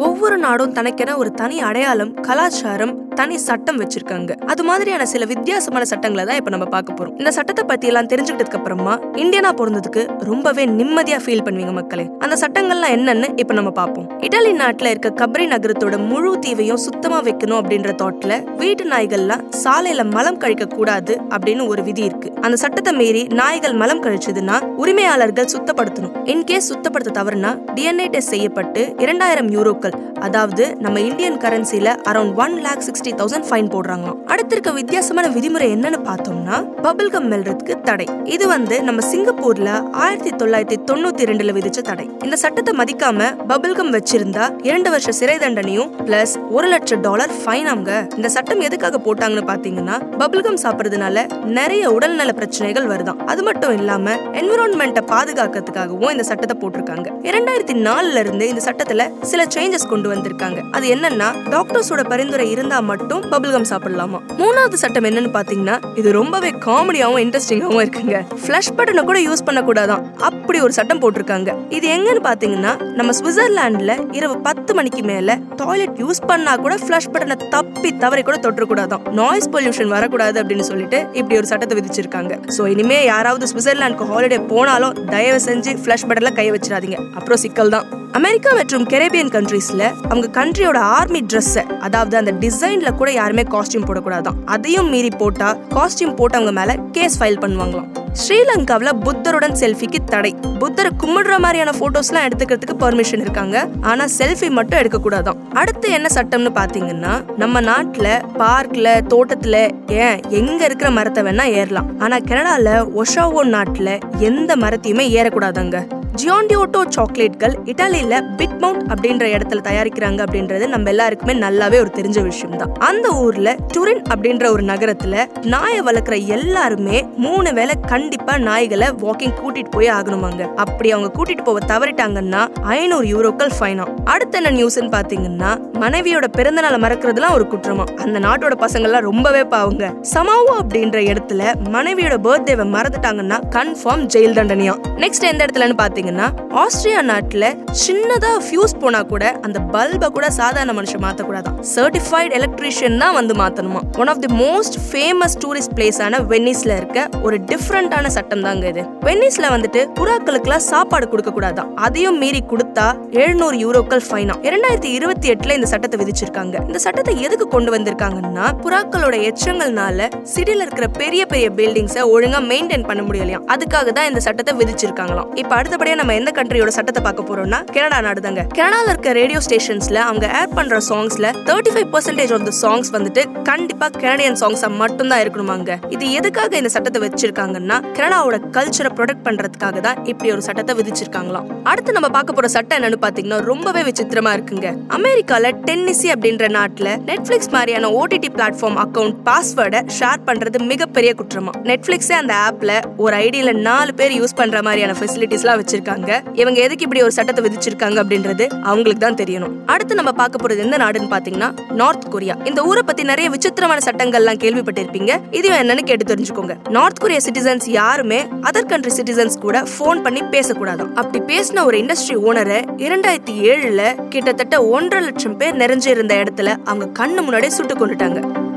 ஒவ்வொரு நாடும் தனக்கென ஒரு தனி அடையாளம் கலாச்சாரம் தனி சட்டம் வச்சிருக்காங்க. அது மாதிரியான சில வித்தியாசமான சட்டங்களை தான் இப்ப நம்ம பார்க்க போறோம். இந்த சட்டத்தை பத்தி எல்லாம் தெரிஞ்சுக்கிட்டதுக்கு அப்புறமா இந்தியனா பிறந்ததுக்கு ரொம்பவே நிம்மதியா ஃபீல் பண்ணுவீங்க மக்களே. அந்த சட்டங்கள்லாம் என்னன்னு இப்ப நம்ம பார்ப்போம். இட்டாலி நாட்டுல இருக்க கப்ரி நகரத்தோட முழு தீவையும் சுத்தமா வைக்கணும் அப்படின்ற தாட்ல வீட்டு நாய்கள்லாம் சாலையில மலம் கழிக்க கூடாது அப்படின்னு ஒரு விதி இருக்கு. அந்த சட்டத்தை மீறி நாய்கள் மலம் கழிச்சதுன்னா உரிமையாளர்கள் சுத்தப்படுத்தணும். இன்கேஸ் சுத்தப்படுத்த தவறுனா டிஎன்ஏ டெஸ்ட் செய்யப்பட்டு இரண்டாயிரம் யூரோக்கள் அதாவது நம்ம Indian கரன்சில around one lakh sixty thousand fine போடுறாங்களாம். அடுத்திருக்க வித்தியாசமான விதிமுறை என்னன்னு பார்த்தோம்னா பபிள் கம் மெல்றதுக்கு தடை. இது வந்து நம்ம சிங்கப்பூர்ல ஆயிரத்தி தொள்ளாயிரத்தி தொண்ணூத்தி ரெண்டுல விதிச்ச தடை. இந்த சட்டத்தை மதிக்காம பபிள் கம் வச்சிருந்தா இரண்டு வருஷ சிறை தண்டனையும் பிளஸ் ஒரு லட்சம் டாலர் ஃபைன் அவங்க இந்த சட்டம் எதுக்காக போட்டாங்கன்னு பாத்தீங்கன்னா பபிள் கம் சாப்பிடுறதுனால நிறைய உடல்நல பிரச்சனைகள் வருதாம். அது மட்டும் இல்லாம என்விரான்மெண்ட்டை பாதுகாக்கிறதுக்காகவும் இந்த சட்டத்தை போட்டிருக்காங்க. இரண்டாயிரத்தி நாலுல இருந்து இந்த சட்டத்துல சில சேஞ்சஸ் கொண்டு வந்திருக்காங்க. அது என்னன்னா டாக்டர்ஸோட பரிந்துரை இருந்தா மட்டும் பபிள்கம் சாப்பிடலாமா? மூணாவது சட்டம் என்னன்னு பாத்தீங்கன்னா இது ரொம்பவே காமெடியாவும் இன்ட்ரெஸ்டிங்காவும் இருக்குங்க. ஃபிளஷ் பட்டனை கூட யூஸ் பண்ண கூடாதான் அப்படி ஒரு சட்டம் போட்டிருக்காங்க. இது எங்கன்னு பாத்தீங்கன்னா நம்ம சுவிட்சர்லாந்துல இரவு பத்து மணிக்கு மேல டாய்லெட் யூஸ் பண்ணா கூட ஃபிளஷ் பட்டனை தப்பி தவறி கூட தொற்ற கூடாதான் நாய்ஸ் பொல்யூஷன் வரக்கூடாது அப்படின்னு சொல்லிட்டு இப்படி ஒரு சட்டத்தை விதிச்சிருக்காங்க. சோ இனிமே யாராவது சுவிட்சர்லாந்துக்கு ஹாலிடே போனாலும் தயவு செஞ்சு ஃபிளஷ் பட்டன்ல கை வச்சிடாதீங்க. அப்புறம் சிக்கல் தான் அமெரிக்கா மற்றும் கரேபியன் கண்ட்ரீஸ்ல அவங்க கண்ட்ரியோட ஆர்மி ட்ரெஸ் அதாவது அந்த டிசைன்ல கூட யாருமே காஸ்டியூம் போடக்கூடாதான். அதையும் மீறி போட்டா காஸ்டியூம் போட்டவங்க மேல கேஸ் ஃபைல் பண்ணுவாங்களாம். ஸ்ரீலங்காவில் புத்தருடன் செல்ஃபிக்கு தடை. புத்தரை கும்பிடுற மாதிரியான போட்டோஸ்லாம் எடுத்துக்கிறதுக்கு பெர்மிஷன் இருக்காங்க. ஆனா செல்ஃபி மட்டும் எடுக்க கூடாதான் அடுத்து என்ன சட்டம்னு பாத்தீங்கன்னா நம்ம நாட்டுல பார்க்ல தோட்டத்துல ஏன் எங்க இருக்கிற மரத்தை வேணா ஏறலாம். ஆனா கனடால ஒஷாவோ நாட்டுல எந்த மரத்தையுமே ஏறக்கூடாதாங்க. ஜியாண்டியோட்டோ சாக்லேட்கள் இட்டாலியில பிட் மவுண்ட் அப்படின்ற இடத்துல தயாரிக்கிறாங்க அப்படின்றது நம்ம எல்லாருக்குமே நல்லாவே ஒரு தெரிஞ்ச விஷயம் தான் அந்த ஊர்ல டுரின் அப்படின்ற ஒரு நகரத்துல நாயை வளர்க்குற எல்லாருமே மூணு வேளை கண்டிப்பா நாய்களை வாக்கிங் கூட்டிட்டு போய் ஆகணுமாங்க. அப்படி அவங்க கூட்டிட்டு போக தவறிட்டாங்கன்னா ஐநூறு யூரோக்கள் ஃபைனா அடுத்த என்ன நியூஸ்ன்னு பாத்தீங்கன்னா மனைவியோட பிறந்த நாளை மறக்கிறதுலாம் ஒரு குற்றமா. அந்த நாட்டோட பசங்கள்லாம் ரொம்பவே பாவங்க. சமாவோ அப்படின்ற இடத்துல மனைவியோட பர்த்டேவை மறந்துட்டாங்கன்னா கன்ஃபார்ம் ஜெயில் தண்டனையா. நெக்ஸ்ட் எந்த இடத்துலன்னு பாத்தீங்கன்னா ஆஸ்திரியா நாட்டில் சின்னதா ஃபியூஸ் போனா கூட அந்த பல்பை கூட சாதாரண மனுஷன் மாத்த கூடாதான் சர்டிஃபைட் எலக்ட்ரீஷியன் தான் வந்து மாற்றணுமா one of the most famous tourist பிளேஸான வெனிஸ்ல இருக்க ஒரு டிஃப்ரெண்டான சட்டம் தாங்க இது. வெனிஸ்ல வந்துட்டு புறாக்களுக்குலாம் சாப்பாடு கொடுக்க கூடாதான். அதையும் மீறி கொடுத்தா எழுநூறு யூரோக்கள் ஃபைனா இரண்டாயிரத்தி இருபத்தி எட்டுல இந்த சட்டத்தை விதிச்சிருக்காங்க. இந்த சட்டத்தை எதுக்கு கொண்டு வந்திருக்காங்கன்னா புறாக்களோட எச்சங்கள்னால சிட்டில இருக்கிற பெரிய பெரிய பில்டிங்ஸை ஒழுங்கா மெயின்டைன் பண்ண முடியலையாம். அதுக்காக தான் இந்த சட்டத்தை விதிச்சிருக்காங்களாம். இப்ப அடுத்தபடியா நம்ம எந்த கண்ட்ரியோட சட்டத்தை பார்க்க போறோம்னா கனடா நாடு தாங்க கனடால இருக்க ரேடியோ ஸ்டேஷன்ஸ்ல அவங்க ஏர் பண்ற சாங்ஸ்ல thirty five percentage of the songs வந்துட்டு கண்டிப்பா கனடியன் சாங்ஸா மட்டும் தான் இருக்கணுமாங்க. இது எதுக்காக இந்த சட்டத்தை வச்சிருக்காங்கன்னா கனடாவோட கல்ச்சரை ப்ரொடெக்ட் பண்றதுக்காக தான் இப்படி ஒரு சட்டத்தை விதிச்சிருக்காங்களாம். அடுத்து நம்ம பார்க்க போற சட்டம் என்னன்னு பாத்தீங்கன்னா ரொம்பவே விசித்திரமா இருக்குங்க. அமெரிக்கால டென்னிசி அப்படின்ற நாட்டுல நெட்ஃபிளிக்ஸ் மாதிரியான ஓடிடி பிளாட்ஃபார்ம் அக்கவுண்ட் பாஸ்வேர்டை ஷேர் பண்றது மிகப்பெரிய குற்றமா. நெட்ஃபிளிக்ஸே அந்த ஆப்ல ஒரு ஐடியில நாலு பேர் யூஸ் பண்ற மாதிரியான ஃபெசிலிட்டிஸ்லாம் வச்சிருக்காங்க. இவங்க எதுக்கு இப்படி ஒரு சட்டத்தை விதிச்சிருக்காங்க அப்படின்றது அவங்களுக்கு தான் தெரியணும். அடுத்து நம்ம பார்க்க போறது எந்த நாடுன்னு பாத்தீங்கன்னா நார்த் கொரியா. இந்த ஊரை பத்தி நிறைய விசித்திரமான சட்டங்கள்லாம் கேள்விப்பட்டிருப்பீங்க. இதுவும் என்னன்னு கேட்டு தெரிஞ்சுக்கோங்க. நார்த் கொரியா சிட்டிசன்ஸ் யாருமே அதர் கண்ட்ரி சிட்டிசன்ஸ் கூட ஃபோன் பண்ணி பேசக்கூடாதாம் அப்படி பேசின ஒரு இண்டஸ்ட்ரி ஓனரை இரண்டாயிரத்தி ஏழுல கிட்டத்தட்ட ஒன்றரை லட்சம் பேர் நிறைஞ்சிருந்த இடத்துல அவங்க கண்ணு முன்னாடியே சுட்டு கொண்டுட்டாங்க.